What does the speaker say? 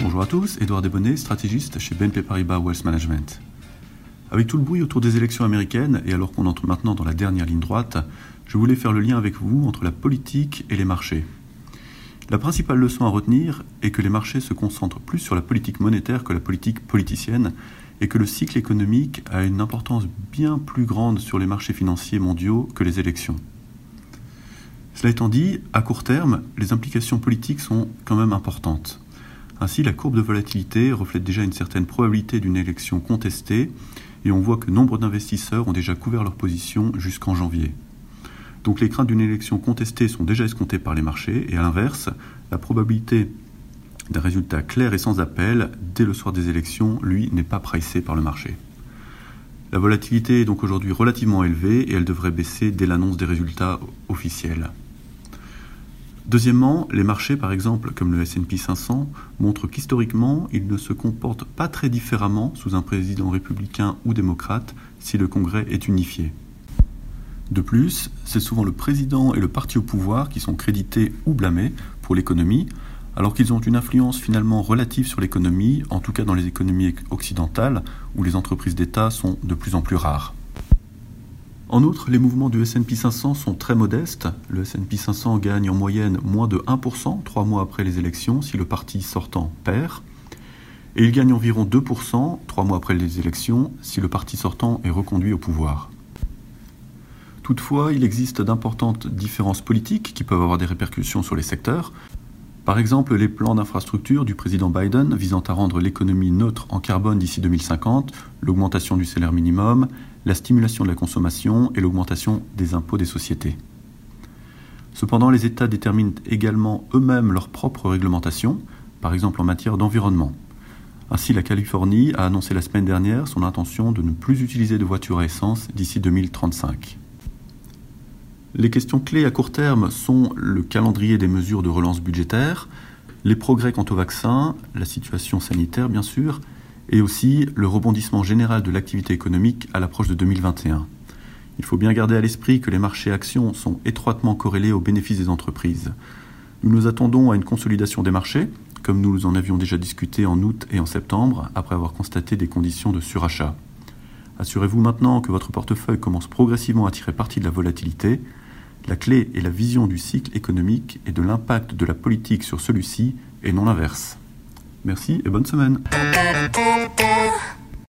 Bonjour à tous, Edouard Desbonnets, stratégiste chez BNP Paribas Wealth Management. Avec tout le bruit autour des élections américaines, et alors qu'on entre maintenant dans la dernière ligne droite, je voulais faire le lien avec vous entre la politique et les marchés. La principale leçon à retenir est que les marchés se concentrent plus sur la politique monétaire que la politique politicienne, et que le cycle économique a une importance bien plus grande sur les marchés financiers mondiaux que les élections. Cela étant dit, à court terme, les implications politiques sont quand même importantes. Ainsi, la courbe de volatilité reflète déjà une certaine probabilité d'une élection contestée, et on voit que nombre d'investisseurs ont déjà couvert leur position jusqu'en janvier. Donc les craintes d'une élection contestée sont déjà escomptées par les marchés, et à l'inverse, la probabilité d'un résultat clair et sans appel dès le soir des élections, lui, n'est pas pricé par le marché. La volatilité est donc aujourd'hui relativement élevée et elle devrait baisser dès l'annonce des résultats officiels. Deuxièmement, les marchés, par exemple, comme le SP 500, montrent qu'historiquement, ils ne se comportent pas très différemment sous un président républicain ou démocrate si le Congrès est unifié. De plus, c'est souvent le président et le parti au pouvoir qui sont crédités ou blâmés pour l'économie, alors qu'ils ont une influence finalement relative sur l'économie, en tout cas dans les économies occidentales, où les entreprises d'État sont de plus en plus rares. En outre, les mouvements du S&P 500 sont très modestes. Le S&P 500 gagne en moyenne moins de 1% trois mois après les élections si le parti sortant perd. Et il gagne environ 2% trois mois après les élections si le parti sortant est reconduit au pouvoir. Toutefois, il existe d'importantes différences politiques qui peuvent avoir des répercussions sur les secteurs, par exemple, les plans d'infrastructure du président Biden visant à rendre l'économie neutre en carbone d'ici 2050, l'augmentation du salaire minimum, la stimulation de la consommation et l'augmentation des impôts des sociétés. Cependant, les États déterminent également eux-mêmes leurs propres réglementations, par exemple en matière d'environnement. Ainsi, la Californie a annoncé la semaine dernière son intention de ne plus utiliser de voitures à essence d'ici 2035. Les questions clés à court terme sont le calendrier des mesures de relance budgétaire, les progrès quant au vaccin, la situation sanitaire bien sûr, et aussi le rebondissement général de l'activité économique à l'approche de 2021. Il faut bien garder à l'esprit que les marchés actions sont étroitement corrélés aux bénéfices des entreprises. Nous nous attendons à une consolidation des marchés, comme nous en avions déjà discuté en août et en septembre, après avoir constaté des conditions de surachat. Assurez-vous maintenant que votre portefeuille commence progressivement à tirer parti de la volatilité. La clé est la vision du cycle économique et de l'impact de la politique sur celui-ci et non l'inverse. Merci et bonne semaine.